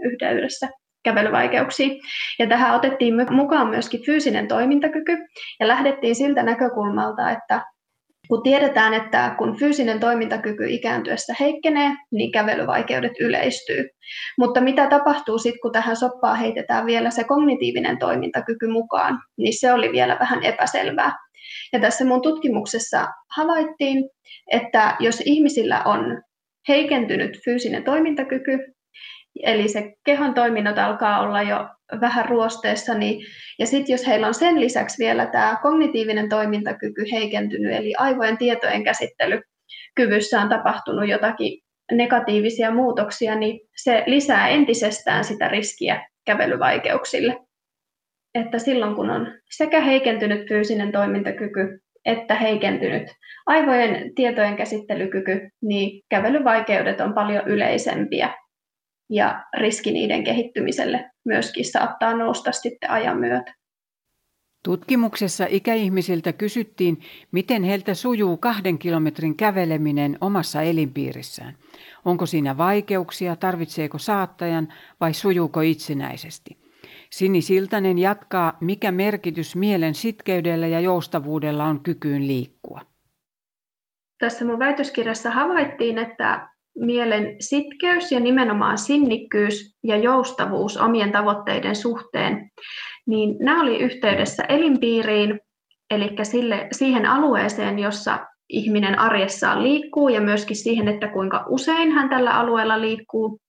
yhteydessä kävelyvaikeuksiin. Ja tähän otettiin mukaan myöskin fyysinen toimintakyky ja lähdettiin siltä näkökulmalta, että kun tiedetään, että kun fyysinen toimintakyky ikääntyessä heikkenee, niin kävelyvaikeudet yleistyy. Mutta mitä tapahtuu sitten, kun tähän soppaan heitetään vielä se kognitiivinen toimintakyky mukaan, niin se oli vielä vähän epäselvää. Ja tässä mun tutkimuksessa havaittiin, että jos ihmisillä on heikentynyt fyysinen toimintakyky, eli se kehon toiminnot alkaa olla jo vähän ruosteessa, niin, ja sitten jos heillä on sen lisäksi vielä tämä kognitiivinen toimintakyky heikentynyt, eli aivojen tietojen käsittelykyvyssä on tapahtunut jotakin negatiivisia muutoksia, niin se lisää entisestään sitä riskiä kävelyvaikeuksille. Että silloin kun on sekä heikentynyt fyysinen toimintakyky että heikentynyt aivojen tietojen käsittelykyky, niin kävelyvaikeudet on paljon yleisempiä ja riski niiden kehittymiselle myöskin saattaa nousta sitten ajan myötä. Tutkimuksessa ikäihmisiltä kysyttiin, miten heiltä sujuu kahden kilometrin käveleminen omassa elinpiirissään. Onko siinä vaikeuksia, tarvitseeko saattajan vai sujuuko itsenäisesti? Sini Siltanen jatkaa, mikä merkitys mielen sitkeydellä ja joustavuudella on kykyyn liikkua. Tässä mun väitöskirjassa havaittiin, että mielen sitkeys ja nimenomaan sinnikkyys ja joustavuus omien tavoitteiden suhteen, niin nämä oli yhteydessä elinpiiriin, eli sille, siihen alueeseen, jossa ihminen arjessaan liikkuu ja myöskin siihen, että kuinka usein hän tällä alueella liikkuu.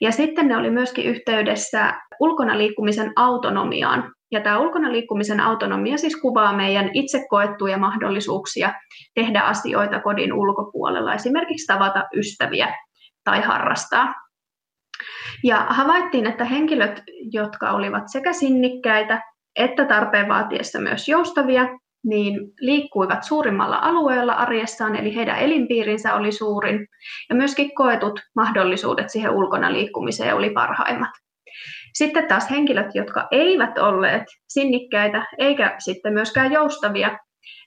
Ja sitten ne oli myöskin yhteydessä ulkona liikkumisen autonomiaan. Ja tämä ulkona liikkumisen autonomia siis kuvaa meidän itse koettuja mahdollisuuksia tehdä asioita kodin ulkopuolella, esimerkiksi tavata ystäviä tai harrastaa. Ja havaittiin, että henkilöt, jotka olivat sekä sinnikkäitä että tarpeen vaatiessa myös joustavia, niin liikkuivat suurimmalla alueella arjessaan, eli heidän elinpiirinsä oli suurin, ja myöskin koetut mahdollisuudet siihen ulkona liikkumiseen oli parhaimmat. Sitten taas henkilöt, jotka eivät olleet sinnikkäitä eikä sitten myöskään joustavia,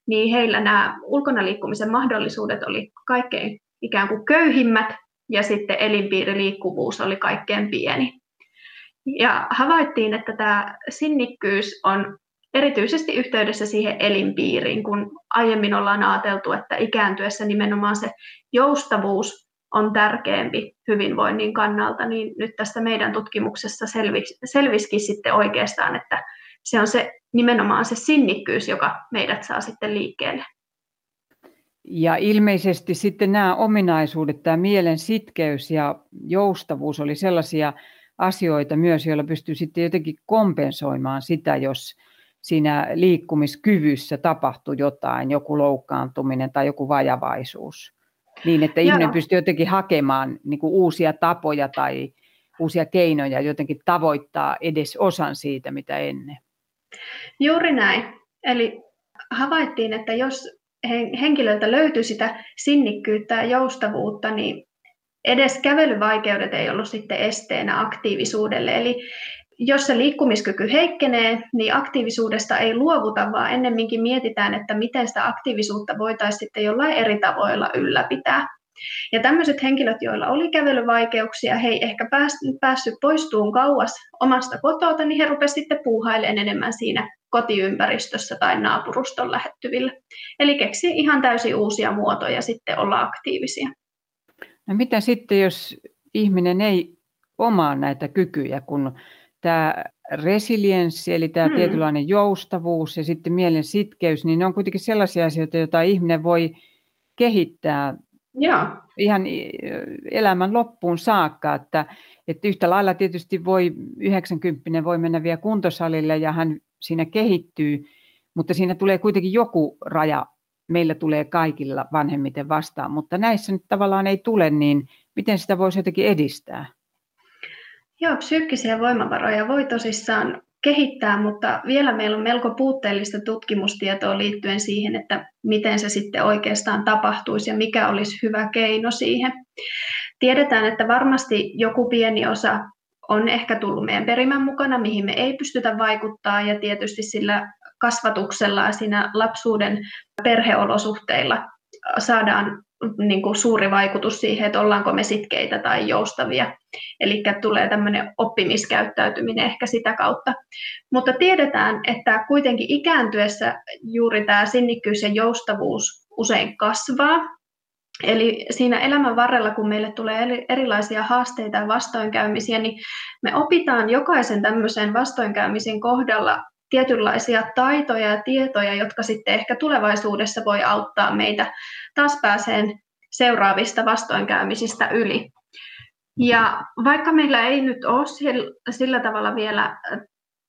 niin heillä nämä ulkona liikkumisen mahdollisuudet oli kaikkein ikään kuin köyhimmät, ja sitten elinpiiriliikkuvuus oli kaikkein pieni. Ja havaittiin, että tämä sinnikkyys on erityisesti yhteydessä siihen elinpiiriin, kun aiemmin ollaan ajateltu, että ikääntyessä nimenomaan se joustavuus on tärkeämpi hyvinvoinnin kannalta, niin nyt tässä meidän tutkimuksessa selvisi, selvisikin sitten oikeastaan, että se on se nimenomaan se sinnikkyys, joka meidät saa sitten liikkeelle. Ja ilmeisesti sitten nämä ominaisuudet, tämä mielen sitkeys ja joustavuus oli sellaisia asioita myös, joilla pystyy sitten jotenkin kompensoimaan sitä, jos siinä liikkumiskyvyssä tapahtui jotain, joku loukkaantuminen tai joku vajavaisuus. Niin, että ihminen Joo. pystyy jotenkin hakemaan niin kuin uusia tapoja tai uusia keinoja jotenkin tavoittaa edes osan siitä, mitä ennen. Juuri näin. Eli havaittiin, että jos henkilöltä löytyy sitä sinnikkyyttä ja joustavuutta, niin edes kävelyvaikeudet ei ollut sitten esteenä aktiivisuudelle. Eli jos se liikkumiskyky heikkenee, niin aktiivisuudesta ei luovuta, vaan ennemminkin mietitään, että miten sitä aktiivisuutta voitaisiin sitten jollain eri tavoilla ylläpitää. Ja tämmöiset henkilöt, joilla oli kävelyvaikeuksia, he ei ehkä päässyt poistuun kauas omasta kotota, niin he rupesivat sitten puuhailemaan enemmän siinä kotiympäristössä tai naapuruston lähettyvillä. Eli keksi ihan täysin uusia muotoja sitten olla aktiivisia. No mitä sitten, jos ihminen ei omaa näitä kykyjä, kun tämä resilienssi, eli tämä hmm. tietynlainen joustavuus ja sitten mielen sitkeys, niin ne on kuitenkin sellaisia asioita, joita ihminen voi kehittää ja. ihan elämän loppuun saakka, että, että yhtä lailla tietysti voi 90 voi mennä vielä kuntosalille ja hän siinä kehittyy, mutta siinä tulee kuitenkin joku raja, meillä tulee kaikilla vanhemmiten vastaan, mutta näissä nyt tavallaan ei tule, niin miten sitä voisi jotenkin edistää? Joo, psyykkisiä voimavaroja voi tosissaan kehittää, mutta vielä meillä on melko puutteellista tutkimustietoa liittyen siihen, että miten se sitten oikeastaan tapahtuisi ja mikä olisi hyvä keino siihen. Tiedetään, että varmasti joku pieni osa on ehkä tullut meidän perimän mukana, mihin me ei pystytä vaikuttaa ja tietysti sillä kasvatuksella ja siinä lapsuuden perheolosuhteilla saadaan niin kuin suuri vaikutus siihen, että ollaanko me sitkeitä tai joustavia. Eli tulee tämmöinen oppimiskäyttäytyminen ehkä sitä kautta. Mutta tiedetään, että kuitenkin ikääntyessä juuri tämä sinnikkyys ja joustavuus usein kasvaa. Eli siinä elämän varrella, kun meille tulee erilaisia haasteita ja vastoinkäymisiä, niin me opitaan jokaisen tämmöisen vastoinkäymisen kohdalla tietynlaisia taitoja ja tietoja, jotka sitten ehkä tulevaisuudessa voi auttaa meitä taas pääseen seuraavista vastoinkäymisistä yli. Ja vaikka meillä ei nyt ole sillä tavalla vielä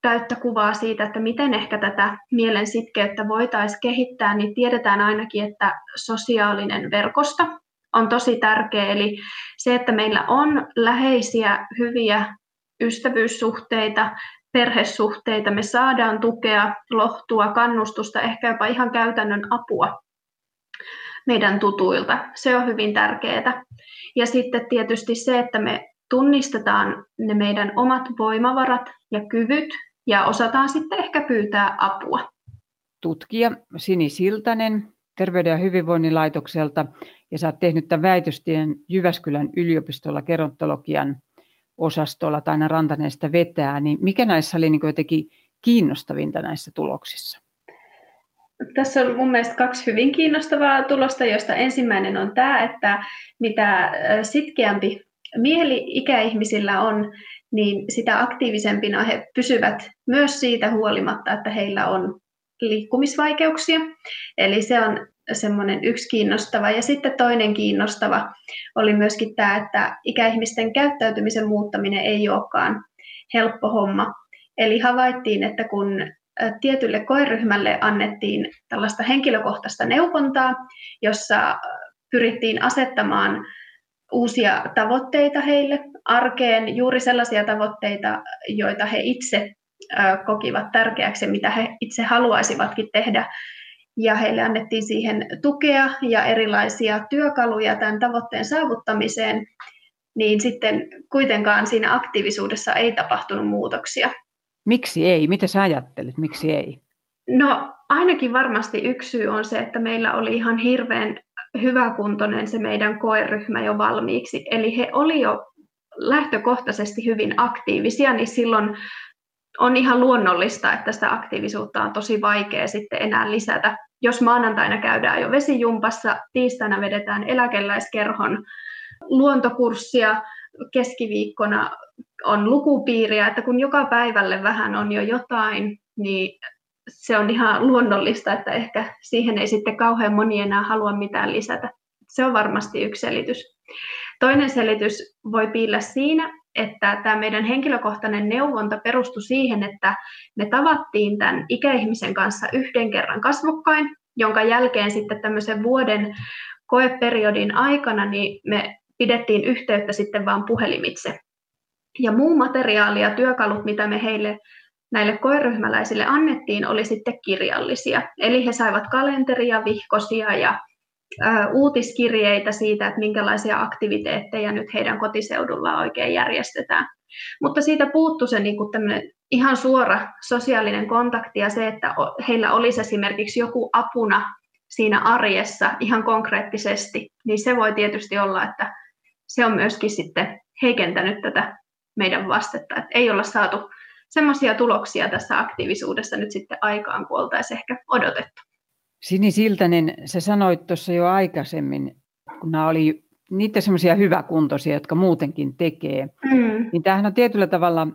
täyttä kuvaa siitä, että miten ehkä tätä mielen sitkeyttä voitaisiin kehittää, niin tiedetään ainakin, että sosiaalinen verkosto on tosi tärkeä. Eli se, että meillä on läheisiä, hyviä ystävyyssuhteita, perhesuhteita, me saadaan tukea, lohtua, kannustusta, ehkä jopa ihan käytännön apua meidän tutuilta. Se on hyvin tärkeää. Ja sitten tietysti se, että me tunnistetaan ne meidän omat voimavarat ja kyvyt ja osataan sitten ehkä pyytää apua. Tutkija Sini Siltanen Terveyden ja hyvinvoinnin laitokselta ja sä oot tehnyt tämän väitöstien Jyväskylän yliopistolla gerontologian osastolla tai Rantaneesta vetää, niin mikä näissä oli niin jotenkin kiinnostavinta näissä tuloksissa? Tässä on mun mielestä kaksi hyvin kiinnostavaa tulosta, joista ensimmäinen on tämä, että mitä sitkeämpi mieli ikäihmisillä on, niin sitä aktiivisempina he pysyvät myös siitä huolimatta, että heillä on liikkumisvaikeuksia. Eli se on semmoinen yksi kiinnostava. Ja sitten toinen kiinnostava oli myöskin tämä, että ikäihmisten käyttäytymisen muuttaminen ei olekaan helppo homma. Eli havaittiin, että kun tietylle koeryhmälle annettiin tällaista henkilökohtaista neuvontaa, jossa pyrittiin asettamaan uusia tavoitteita heille arkeen, juuri sellaisia tavoitteita, joita he itse kokivat tärkeäksi, mitä he itse haluaisivatkin tehdä. Ja heille annettiin siihen tukea ja erilaisia työkaluja tämän tavoitteen saavuttamiseen, niin sitten kuitenkaan siinä aktiivisuudessa ei tapahtunut muutoksia. Miksi ei? Mitä sä ajattelet, miksi ei? No ainakin varmasti yksi syy on se, että meillä oli ihan hirveän hyväkuntoinen se meidän koeryhmä jo valmiiksi. Eli he oli jo lähtökohtaisesti hyvin aktiivisia, niin silloin on ihan luonnollista, että sitä aktiivisuutta on tosi vaikea sitten enää lisätä. Jos maanantaina käydään jo vesijumpassa, tiistaina vedetään eläkeläiskerhon luontokurssia, keskiviikkona on lukupiiriä, että kun joka päivälle vähän on jo jotain, niin se on ihan luonnollista, että ehkä siihen ei sitten kauhean moni enää halua mitään lisätä. Se on varmasti yksi selitys. Toinen selitys voi piillä siinä, että tämä meidän henkilökohtainen neuvonta perustui siihen, että me tavattiin tämän ikäihmisen kanssa yhden kerran kasvokkain, jonka jälkeen sitten tämmöisen vuoden koeperiodin aikana niin me pidettiin yhteyttä sitten vain puhelimitse. Ja muu materiaali ja työkalut, mitä me heille näille koeryhmäläisille annettiin, oli sitten kirjallisia. Eli he saivat kalenteria, vihkosia ja uutiskirjeitä siitä, että minkälaisia aktiviteetteja nyt heidän kotiseudulla oikein järjestetään. Mutta siitä puuttui se niin kuin ihan suora sosiaalinen kontakti ja se, että heillä olisi esimerkiksi joku apuna siinä arjessa ihan konkreettisesti, niin se voi tietysti olla, että se on myöskin sitten heikentänyt tätä meidän vastetta, että ei olla saatu semmoisia tuloksia tässä aktiivisuudessa nyt sitten aikaan, kun oltaisiin ehkä odotettu. Sini Siltänen, sä sanoit tuossa jo aikaisemmin, kun nämä oli niitä semmoisia hyväkuntoisia, jotka muutenkin tekee, mm. niin tämähän on tietyllä tavalla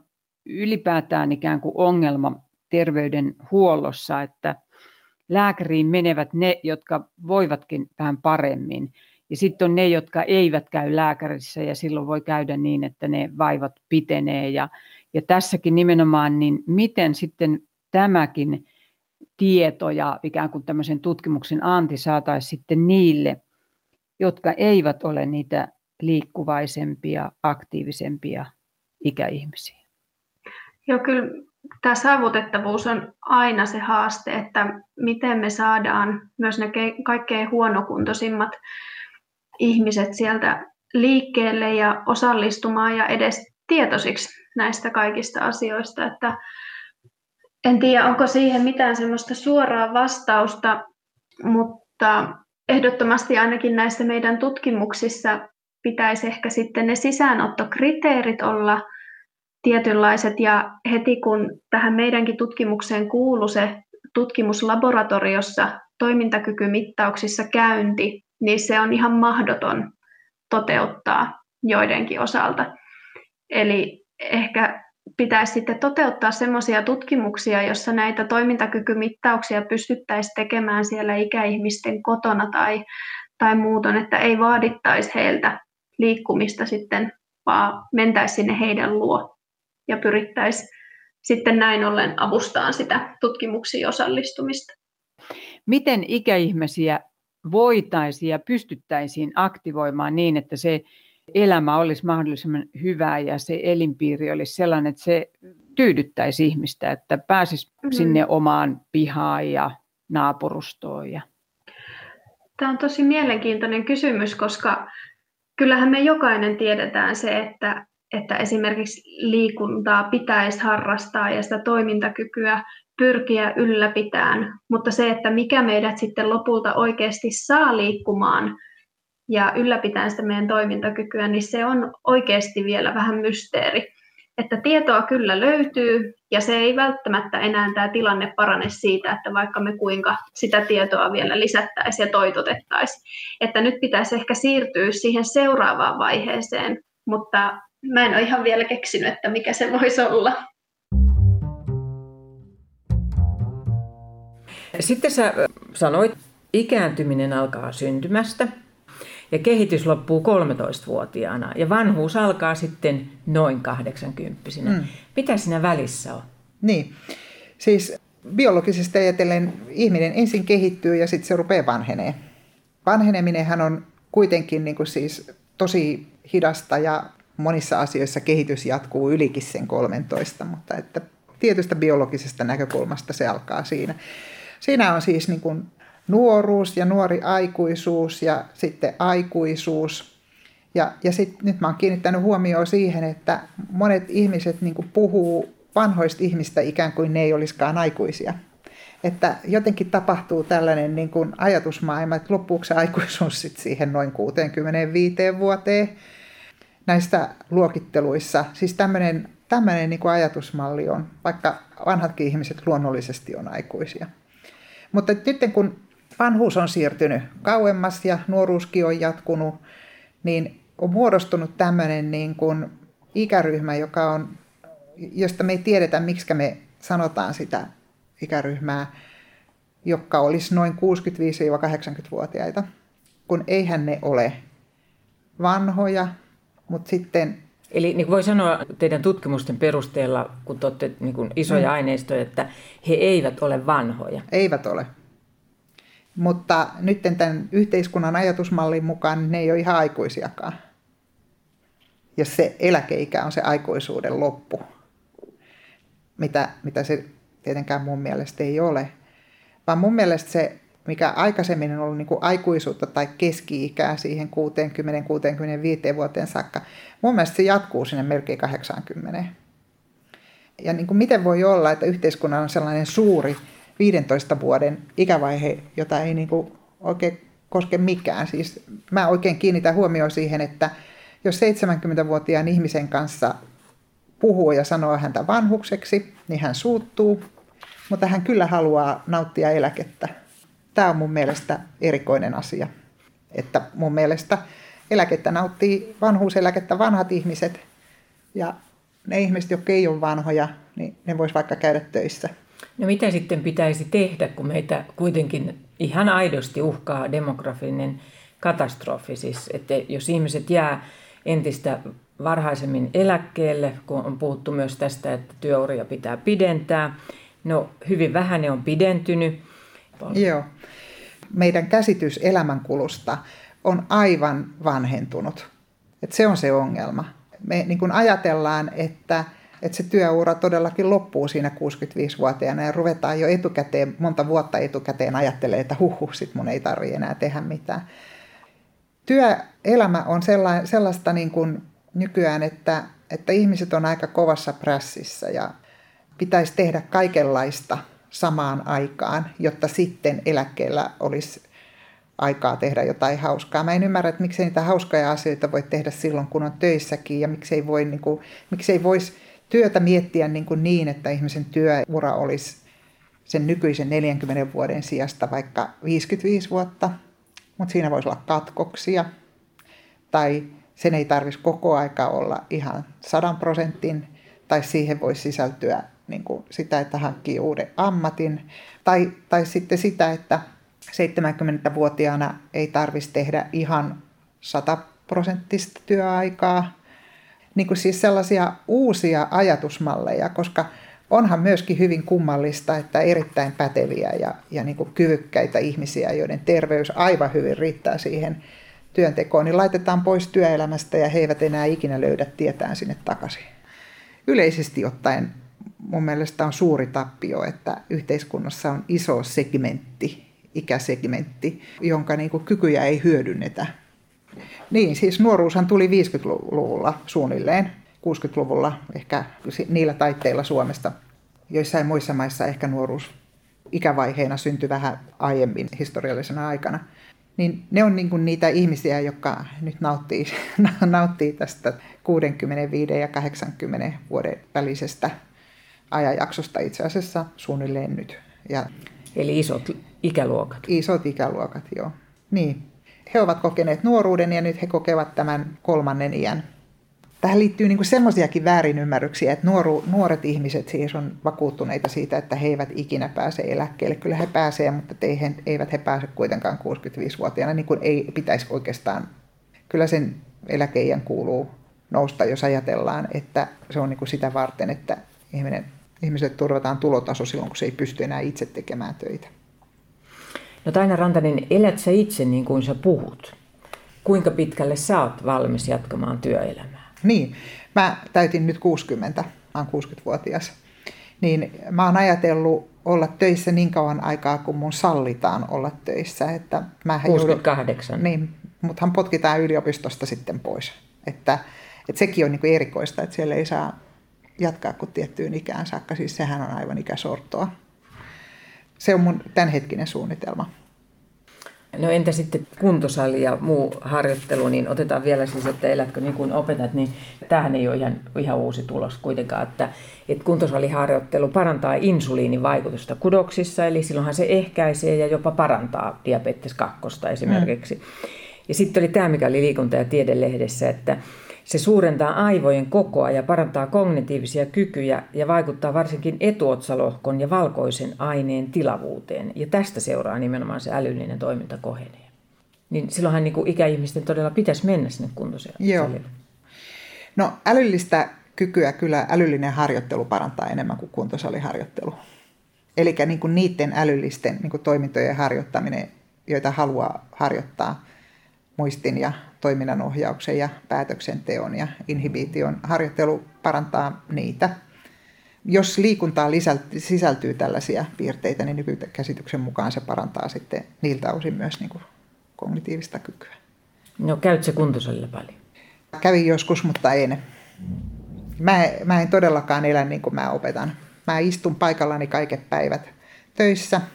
ylipäätään ikään kuin ongelma terveydenhuollossa, että lääkäriin menevät ne, jotka voivatkin vähän paremmin. Ja sitten on ne, jotka eivät käy lääkärissä ja silloin voi käydä niin, että ne vaivat pitenee. Ja, ja tässäkin nimenomaan, niin miten sitten tämäkin tieto ja ikään kuin tämmöisen tutkimuksen anti saataisiin sitten niille, jotka eivät ole niitä liikkuvaisempia, aktiivisempia ikäihmisiä? Joo, kyllä tämä saavutettavuus on aina se haaste, että miten me saadaan myös ne kaikkein huonokuntoisimmat ihmiset sieltä liikkeelle ja osallistumaan ja edes tietoisiksi näistä kaikista asioista. Että en tiedä, onko siihen mitään semmoista suoraa vastausta, mutta ehdottomasti ainakin näissä meidän tutkimuksissa pitäisi ehkä sitten ne sisäänottokriteerit olla tietynlaiset ja heti kun tähän meidänkin tutkimukseen kuuluu se tutkimuslaboratoriossa toimintakykymittauksissa käynti, niin se on ihan mahdoton toteuttaa joidenkin osalta. Eli ehkä pitäisi sitten toteuttaa semmoisia tutkimuksia, jossa näitä toimintakykymittauksia pystyttäisiin tekemään siellä ikäihmisten kotona tai, tai muuton, että ei vaadittaisi heiltä liikkumista sitten, vaan mentäisiin sinne heidän luo ja pyrittäisiin sitten näin ollen avustaan sitä tutkimuksiin osallistumista. Miten ikäihmisiä voitaisiin ja pystyttäisiin aktivoimaan niin, että se elämä olisi mahdollisimman hyvää ja se elinpiiri olisi sellainen, että se tyydyttäisi ihmistä, että pääsisi mm-hmm. sinne omaan pihaan ja naapurustoon. Ja... Tämä on tosi mielenkiintoinen kysymys, koska kyllähän me jokainen tiedetään se, että, että esimerkiksi liikuntaa pitäisi harrastaa ja sitä toimintakykyä pyrkiä ylläpitään, mutta se, että mikä meidät sitten lopulta oikeasti saa liikkumaan, ja ylläpitää sitä meidän toimintakykyä, niin se on oikeasti vielä vähän mysteeri. Että tietoa kyllä löytyy, ja se ei välttämättä enää tämä tilanne parane siitä, että vaikka me kuinka sitä tietoa vielä lisättäisiin ja toitotettaisiin. Että nyt pitäisi ehkä siirtyä siihen seuraavaan vaiheeseen, mutta mä en ole ihan vielä keksinyt, että mikä se voisi olla. Sitten sä sanoit, ikääntyminen alkaa syntymästä ja kehitys loppuu 13-vuotiaana ja vanhuus alkaa sitten noin 80 mm. Mitä siinä välissä on? Niin, siis biologisesti ajatellen ihminen ensin kehittyy ja sitten se rupeaa vanhenee. Vanheneminenhan on kuitenkin niin kuin siis tosi hidasta ja monissa asioissa kehitys jatkuu ylikin sen 13, mutta että tietystä biologisesta näkökulmasta se alkaa siinä. Siinä on siis niin kuin nuoruus ja nuori aikuisuus ja sitten aikuisuus. Ja, ja sit, nyt mä oon kiinnittänyt huomioon siihen, että monet ihmiset niin puhuu vanhoista ihmistä ikään kuin ne ei olisikaan aikuisia. Että jotenkin tapahtuu tällainen niin kuin ajatusmaailma, että loppuuko se aikuisuus sit siihen noin 65 vuoteen näistä luokitteluissa. Siis tämmöinen, tämmöinen niin ajatusmalli on, vaikka vanhatkin ihmiset luonnollisesti on aikuisia. Mutta nyt kun vanhuus on siirtynyt kauemmas ja nuoruuskin on jatkunut, niin on muodostunut tämmöinen niin kuin ikäryhmä, joka on, josta me ei tiedetä, miksi me sanotaan sitä ikäryhmää, joka olisi noin 65-80-vuotiaita, kun eihän ne ole vanhoja, mutta sitten... Eli niin voi sanoa teidän tutkimusten perusteella, kun te olette niin isoja mm. aineistoja, että he eivät ole vanhoja. Eivät ole. Mutta nyt tämän yhteiskunnan ajatusmallin mukaan ne ei ole ihan aikuisiakaan. Ja se eläkeikä on se aikuisuuden loppu, mitä, mitä se tietenkään mun mielestä ei ole. Vaan mun mielestä se, mikä aikaisemmin on ollut niin kuin aikuisuutta tai keski-ikää siihen 60-65 vuoteen saakka, mun mielestä se jatkuu sinne melkein 80. Ja niin kuin miten voi olla, että yhteiskunnan on sellainen suuri 15 vuoden ikävaihe, jota ei niin kuin oikein koske mikään. Siis mä oikein kiinnitän huomioon siihen, että jos 70-vuotiaan ihmisen kanssa puhuu ja sanoo häntä vanhukseksi, niin hän suuttuu, mutta hän kyllä haluaa nauttia eläkettä. Tämä on mun mielestä erikoinen asia. Että mun mielestä eläkettä nauttii vanhuuseläkettä vanhat ihmiset ja ne ihmiset, jotka ei ole vanhoja, niin ne vois vaikka käydä töissä – No mitä sitten pitäisi tehdä, kun meitä kuitenkin ihan aidosti uhkaa demografinen katastrofi? Siis, että jos ihmiset jää entistä varhaisemmin eläkkeelle, kun on puhuttu myös tästä, että työuria pitää pidentää. No hyvin vähän ne on pidentynyt. Joo. Meidän käsitys elämänkulusta on aivan vanhentunut. Et se on se ongelma. Me niin kun ajatellaan, että että se työura todellakin loppuu siinä 65-vuotiaana ja ruvetaan jo etukäteen, monta vuotta etukäteen ajattelee, että huhu, sit mun ei tarvi enää tehdä mitään. Työelämä on sellaista niin kuin nykyään, että, että ihmiset on aika kovassa prässissä ja pitäisi tehdä kaikenlaista samaan aikaan, jotta sitten eläkkeellä olisi aikaa tehdä jotain hauskaa. Mä en ymmärrä, että miksei niitä hauskoja asioita voi tehdä silloin, kun on töissäkin ja miksei, voi, niin kuin, miksei voisi työtä miettiä niin, kuin niin, että ihmisen työura olisi sen nykyisen 40 vuoden sijasta vaikka 55 vuotta, mutta siinä voisi olla katkoksia. Tai sen ei tarvitsisi koko aika olla ihan 100 prosentin, tai siihen voisi sisältyä niin kuin sitä, että hankkii uuden ammatin. Tai, tai sitten sitä, että 70-vuotiaana ei tarvitsisi tehdä ihan 100 prosenttista työaikaa, niin kuin siis sellaisia uusia ajatusmalleja, koska onhan myöskin hyvin kummallista, että erittäin päteviä ja, ja niin kuin kyvykkäitä ihmisiä, joiden terveys aivan hyvin riittää siihen työntekoon, niin laitetaan pois työelämästä ja he eivät enää ikinä löydä tietään sinne takaisin. Yleisesti ottaen mun mielestä on suuri tappio, että yhteiskunnassa on iso segmentti, ikäsegmentti, jonka niin kuin kykyjä ei hyödynnetä niin, siis nuoruushan tuli 50-luvulla suunnilleen, 60-luvulla ehkä niillä taitteilla Suomesta. Joissain muissa maissa ehkä nuoruus ikävaiheena syntyi vähän aiemmin historiallisena aikana. niin ne on niin kuin niitä ihmisiä, jotka nyt nauttii, (laughs) nauttii tästä 65 ja 80 vuoden välisestä ajanjaksosta itse asiassa suunnilleen nyt. Ja Eli isot ikäluokat. Isot ikäluokat, joo. Niin. He ovat kokeneet nuoruuden ja nyt he kokevat tämän kolmannen iän. Tähän liittyy niin semmoisiakin väärinymmärryksiä, että nuoru, nuoret ihmiset siis on vakuuttuneita siitä, että he eivät ikinä pääse eläkkeelle. Kyllä he pääsevät, mutta eivät he pääse kuitenkaan 65-vuotiaana, niin kuin ei pitäisi oikeastaan. Kyllä sen eläkeiän kuuluu nousta, jos ajatellaan, että se on niin sitä varten, että ihminen, ihmiset turvataan tulotaso silloin, kun se ei pysty enää itse tekemään töitä. No Taina Rantanen, elät sä itse niin kuin sä puhut? Kuinka pitkälle sä oot valmis jatkamaan työelämää? Niin, mä täytin nyt 60, mä oon 60-vuotias. Niin mä oon ajatellut olla töissä niin kauan aikaa, kun mun sallitaan olla töissä. Että mä 68. Joudun, niin, muthan potkitaan yliopistosta sitten pois. Että, että sekin on niin erikoista, että siellä ei saa jatkaa kuin tiettyyn ikään saakka. Siis sehän on aivan ikäsortoa. Se on mun tämänhetkinen suunnitelma. No entä sitten kuntosali ja muu harjoittelu, niin otetaan vielä siis, että elätkö niin kuin opetat, niin tämähän ei ole ihan, ihan uusi tulos kuitenkaan, että, että kuntosaliharjoittelu parantaa insuliinin vaikutusta kudoksissa, eli silloinhan se ehkäisee ja jopa parantaa diabetes 2 esimerkiksi. Mm. Ja sitten oli tämä, mikä oli liikunta- ja tiedelehdessä, että se suurentaa aivojen kokoa ja parantaa kognitiivisia kykyjä ja vaikuttaa varsinkin etuotsalohkon ja valkoisen aineen tilavuuteen. Ja tästä seuraa nimenomaan se älyllinen toiminta kohenee. Niin silloinhan niin kuin ikäihmisten todella pitäisi mennä sinne kuntosalille. Joo. No älyllistä kykyä kyllä älyllinen harjoittelu parantaa enemmän kuin kuntosaliharjoittelu. Eli niin kuin niiden älyllisten niin kuin toimintojen harjoittaminen, joita haluaa harjoittaa muistin ja toiminnanohjauksen ja päätöksenteon ja inhibition harjoittelu parantaa niitä. Jos liikuntaan sisältyy tällaisia piirteitä, niin nykykäsityksen mukaan se parantaa sitten niiltä osin myös niin kuin kognitiivista kykyä. No käytkö kuntosalilla paljon? Kävin joskus, mutta en. Mä, mä en todellakaan elä niin kuin mä opetan. Mä istun paikallani kaiket päivät töissä –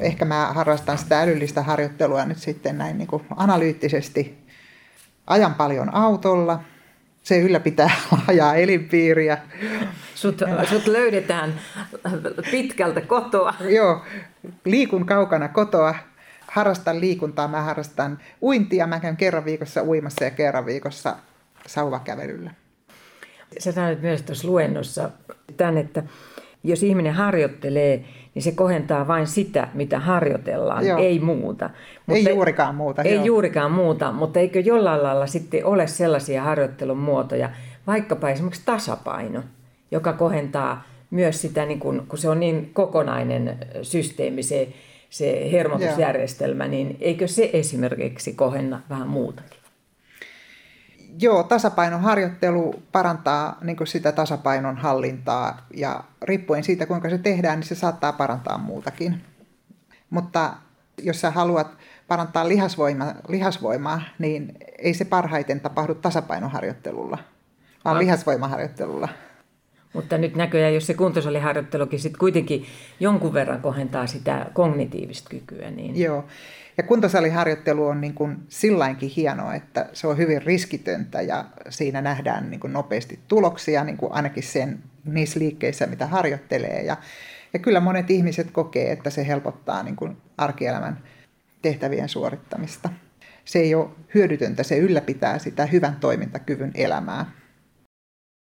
Ehkä mä harrastan sitä älyllistä harjoittelua nyt sitten näin niin kuin analyyttisesti. Ajan paljon autolla, se ylläpitää (laughs) laajaa elinpiiriä. Sut, sut löydetään pitkältä kotoa. Joo, liikun kaukana kotoa, harrastan liikuntaa, mä harrastan uintia, mä käyn kerran viikossa uimassa ja kerran viikossa sauvakävelyllä. Sä sanoit myös tuossa luennossa tämän, että jos ihminen harjoittelee, niin se kohentaa vain sitä, mitä harjoitellaan, Joo. ei muuta. Mutta ei juurikaan muuta. Ei jo. juurikaan muuta, mutta eikö jollain lailla sitten ole sellaisia harjoittelun muotoja, vaikkapa esimerkiksi tasapaino, joka kohentaa myös sitä, niin kun, kun se on niin kokonainen systeemi, se, se hermotusjärjestelmä, Joo. niin eikö se esimerkiksi kohenna vähän muutakin? Joo, tasapainoharjoittelu parantaa niin sitä tasapainon hallintaa ja riippuen siitä, kuinka se tehdään, niin se saattaa parantaa muutakin. Mutta jos sä haluat parantaa lihasvoima, lihasvoimaa, niin ei se parhaiten tapahdu tasapainoharjoittelulla, vaan lihasvoimaharjoittelulla. Mutta nyt näköjään, jos se kuntosaliharjoittelukin sitten kuitenkin jonkun verran kohentaa sitä kognitiivista kykyä. Niin... Joo, ja kuntosaliharjoittelu on niin kuin sillainkin hienoa, että se on hyvin riskitöntä ja siinä nähdään niin kuin nopeasti tuloksia, niin kuin ainakin sen niissä liikkeissä, mitä harjoittelee. Ja, ja kyllä monet ihmiset kokee, että se helpottaa niin kuin arkielämän tehtävien suorittamista. Se ei ole hyödytöntä, se ylläpitää sitä hyvän toimintakyvyn elämää.